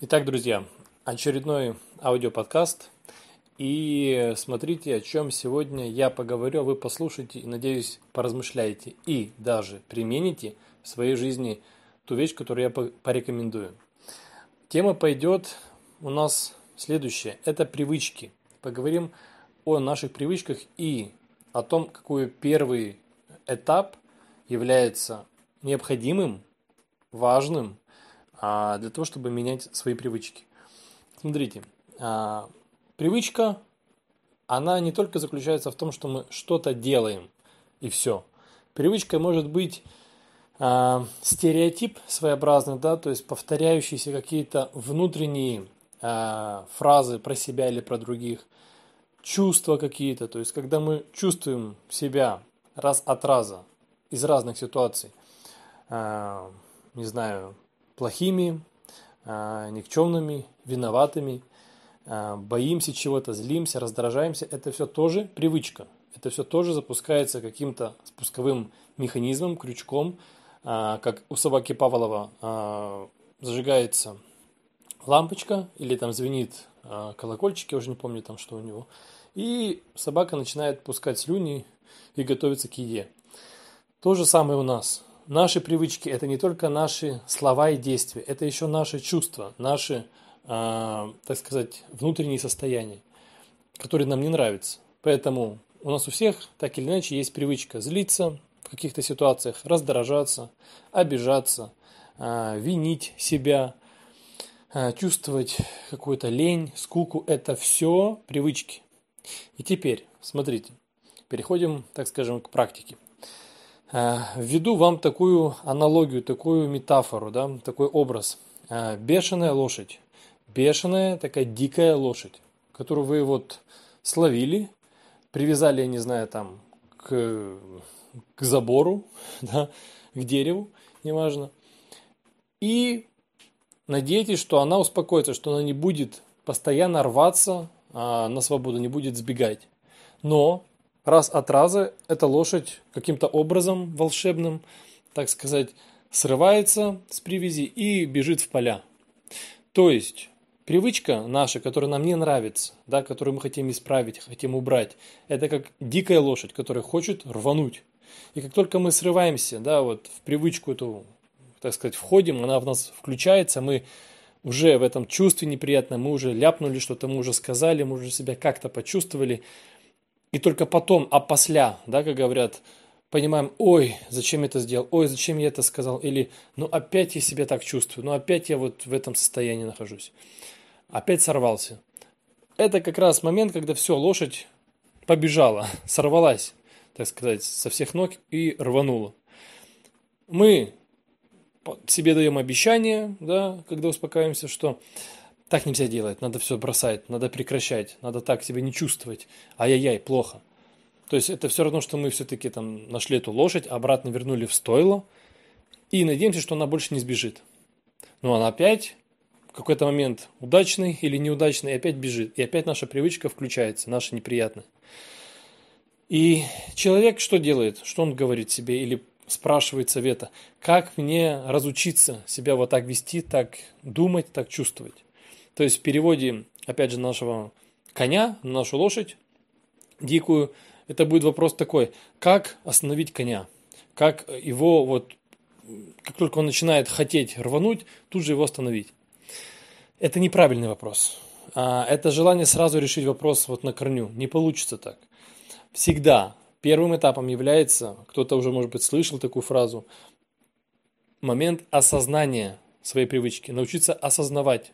Итак, друзья, очередной аудиоподкаст. И смотрите, о чем сегодня я поговорю, а вы послушайте и, надеюсь, поразмышляете и даже примените в своей жизни ту вещь, которую я порекомендую. Тема пойдет у нас следующая. Это привычки. Поговорим о наших привычках и о том, какой первый этап является необходимым, важным а, для того, чтобы менять свои привычки. Смотрите, а, привычка, она не только заключается в том, что мы что-то делаем и все. Привычка может быть э, стереотип своеобразный, да, то есть повторяющиеся какие-то внутренние фразы про себя или про других, чувства какие-то, то есть когда мы чувствуем себя раз от раза из разных ситуаций, не знаю, плохими, э, никчемными, виноватыми, э, боимся чего-то, злимся, раздражаемся, это все тоже привычка. Это все тоже запускается каким-то спусковым механизмом, крючком, э, как у собаки Павлова зажигается лампочка или там звенит колокольчик, я уже не помню там что у него, и собака начинает пускать слюни и готовиться к еде. То же самое у нас. Наши привычки – это не только наши слова и действия, это еще наши чувства, наши, э, так сказать, внутренние состояния, которые нам не нравятся. Поэтому у нас у всех так или иначе есть привычка злиться в каких-то ситуациях, раздражаться, обижаться, э, винить себя, э, чувствовать какую-то лень, скуку. Это все привычки. И теперь, смотрите, переходим, так скажем, к практике. Э, введу вам такую аналогию, такую метафору, да, такой образ. Э, бешеная лошадь. Бешеная такая дикая лошадь, которую вы вот словили, привязали, я не знаю, там, к, к забору, да, к дереву, неважно. И надеетесь, что она успокоится, что она не будет постоянно рваться а, на свободу, не будет сбегать. Но раз от раза эта лошадь каким-то образом волшебным, так сказать, срывается с привязи и бежит в поля. То есть привычка наша, которая нам не нравится, да, которую мы хотим исправить, хотим убрать, это как дикая лошадь, которая хочет рвануть. И как только мы срываемся, да, вот в привычку эту, так сказать, входим, она в нас включается, мы уже в этом чувстве неприятном, мы уже ляпнули что-то, мы уже сказали, мы уже себя как-то почувствовали, и только потом, а после, да, как говорят, понимаем, ой, зачем я это сделал, ой, зачем я это сказал, или, ну опять я себя так чувствую, ну опять я вот в этом состоянии нахожусь, опять сорвался. Это как раз момент, когда все, лошадь побежала, сорвалась, так сказать, со всех ног и рванула. Мы себе даем обещание, да, когда успокаиваемся, что так нельзя делать, надо все бросать, надо прекращать, надо так себя не чувствовать. Ай-яй-яй, плохо. То есть это все равно, что мы все-таки там нашли эту лошадь, обратно вернули в стойло и надеемся, что она больше не сбежит. Но она опять в какой-то момент удачный или неудачный, и опять бежит. И опять наша привычка включается, наша неприятная. И человек что делает? Что он говорит себе или спрашивает совета? Как мне разучиться себя вот так вести, так думать, так чувствовать? То есть в переводе, опять же, нашего коня, нашу лошадь дикую, это будет вопрос такой, как остановить коня? Как его вот, как только он начинает хотеть рвануть, тут же его остановить? Это неправильный вопрос. А, это желание сразу решить вопрос вот на корню. Не получится так. Всегда первым этапом является, кто-то уже, может быть, слышал такую фразу, момент осознания своей привычки, научиться осознавать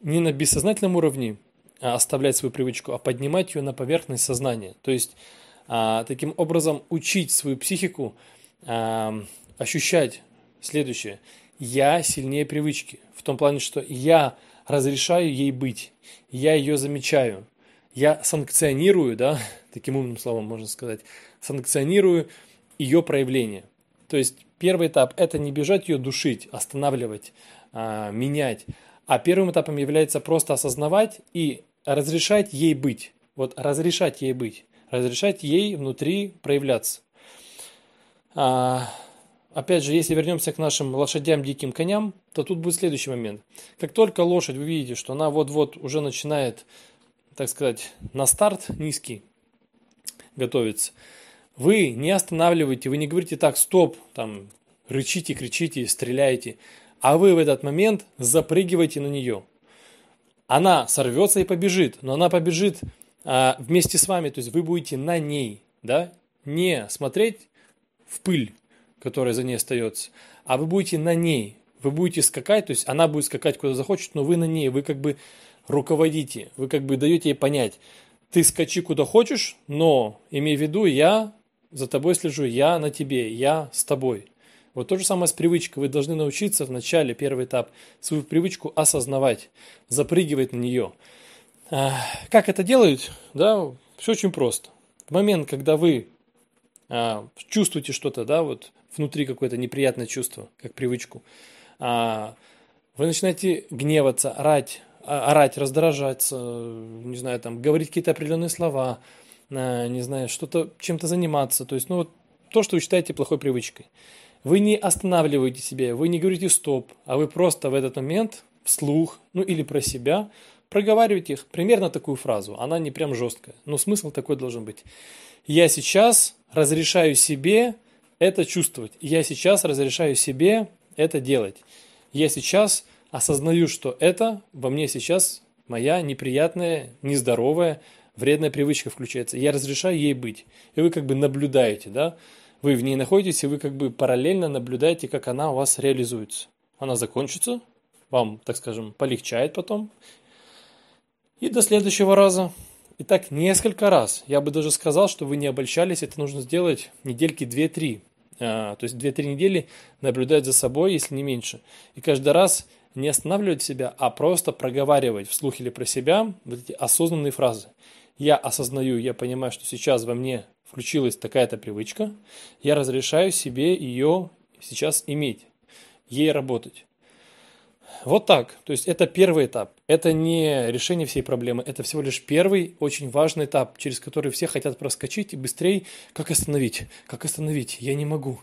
не на бессознательном уровне а оставлять свою привычку, а поднимать ее на поверхность сознания. То есть а, таким образом учить свою психику а, ощущать следующее. Я сильнее привычки. В том плане, что я разрешаю ей быть. Я ее замечаю. Я санкционирую, да, таким умным словом можно сказать, санкционирую ее проявление. То есть первый этап – это не бежать ее душить, останавливать, менять, а первым этапом является просто осознавать и разрешать ей быть. Вот разрешать ей быть. Разрешать ей внутри проявляться. А, опять же, если вернемся к нашим лошадям, диким коням, то тут будет следующий момент. Как только лошадь, вы видите, что она вот-вот уже начинает, так сказать, на старт низкий готовится, вы не останавливаете, вы не говорите так, стоп, там, рычите, кричите, стреляете, а вы в этот момент запрыгиваете на нее. Она сорвется и побежит, но она побежит а, вместе с вами, то есть вы будете на ней, да, не смотреть в пыль, которая за ней остается, а вы будете на ней, вы будете скакать, то есть она будет скакать куда захочет, но вы на ней, вы как бы руководите, вы как бы даете ей понять, ты скачи куда хочешь, но имей в виду, я за тобой слежу, я на тебе, я с тобой. Вот то же самое с привычкой. Вы должны научиться в начале, первый этап, свою привычку осознавать, запрыгивать на нее. А, как это делают? Да, все очень просто. В момент, когда вы а, чувствуете что-то, да, вот внутри какое-то неприятное чувство, как привычку, а, вы начинаете гневаться, орать, орать, раздражаться, не знаю, там, говорить какие-то определенные слова, не знаю, что-то, чем-то заниматься. То есть, ну, вот то, что вы считаете плохой привычкой. Вы не останавливаете себя, вы не говорите стоп, а вы просто в этот момент вслух, ну или про себя, проговариваете их, примерно такую фразу. Она не прям жесткая, но смысл такой должен быть. Я сейчас разрешаю себе это чувствовать. Я сейчас разрешаю себе это делать. Я сейчас осознаю, что это во мне сейчас моя неприятная, нездоровая, вредная привычка включается. Я разрешаю ей быть. И вы как бы наблюдаете, да? Вы в ней находитесь, и вы как бы параллельно наблюдаете, как она у вас реализуется. Она закончится, вам, так скажем, полегчает потом. И до следующего раза. И так несколько раз. Я бы даже сказал, что вы не обольщались, это нужно сделать недельки 2-3. А, то есть 2-3 недели наблюдать за собой, если не меньше. И каждый раз не останавливать себя, а просто проговаривать вслух или про себя вот эти осознанные фразы. Я осознаю, я понимаю, что сейчас во мне включилась такая-то привычка, я разрешаю себе ее сейчас иметь, ей работать. Вот так. То есть это первый этап. Это не решение всей проблемы. Это всего лишь первый очень важный этап, через который все хотят проскочить и быстрее. Как остановить? Как остановить? Я не могу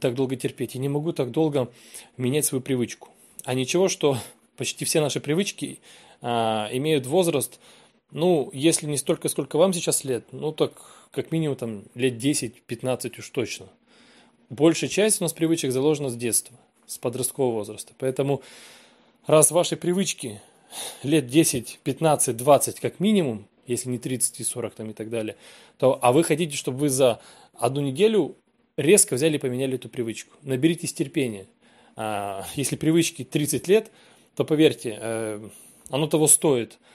так долго терпеть. Я не могу так долго менять свою привычку. А ничего, что почти все наши привычки а, имеют возраст, ну, если не столько, сколько вам сейчас лет, ну так как минимум там лет 10-15 уж точно. Большая часть у нас привычек заложена с детства, с подросткового возраста. Поэтому раз ваши привычки лет 10, 15, 20 как минимум, если не 30 и 40 там и так далее, то, а вы хотите, чтобы вы за одну неделю резко взяли и поменяли эту привычку. Наберитесь терпения. А, если привычки 30 лет, то поверьте, э, оно того стоит –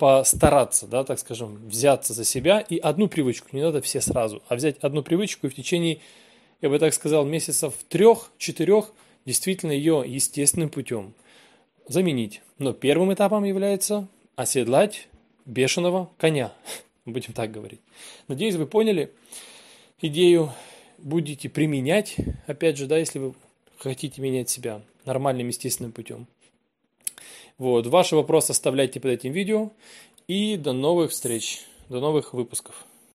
постараться, да, так скажем, взяться за себя и одну привычку, не надо все сразу, а взять одну привычку и в течение, я бы так сказал, месяцев трех-четырех действительно ее естественным путем заменить. Но первым этапом является оседлать бешеного коня, будем так говорить. Надеюсь, вы поняли идею, будете применять, опять же, да, если вы хотите менять себя нормальным естественным путем. Вот, ваши вопросы оставляйте под этим видео. И до новых встреч, до новых выпусков.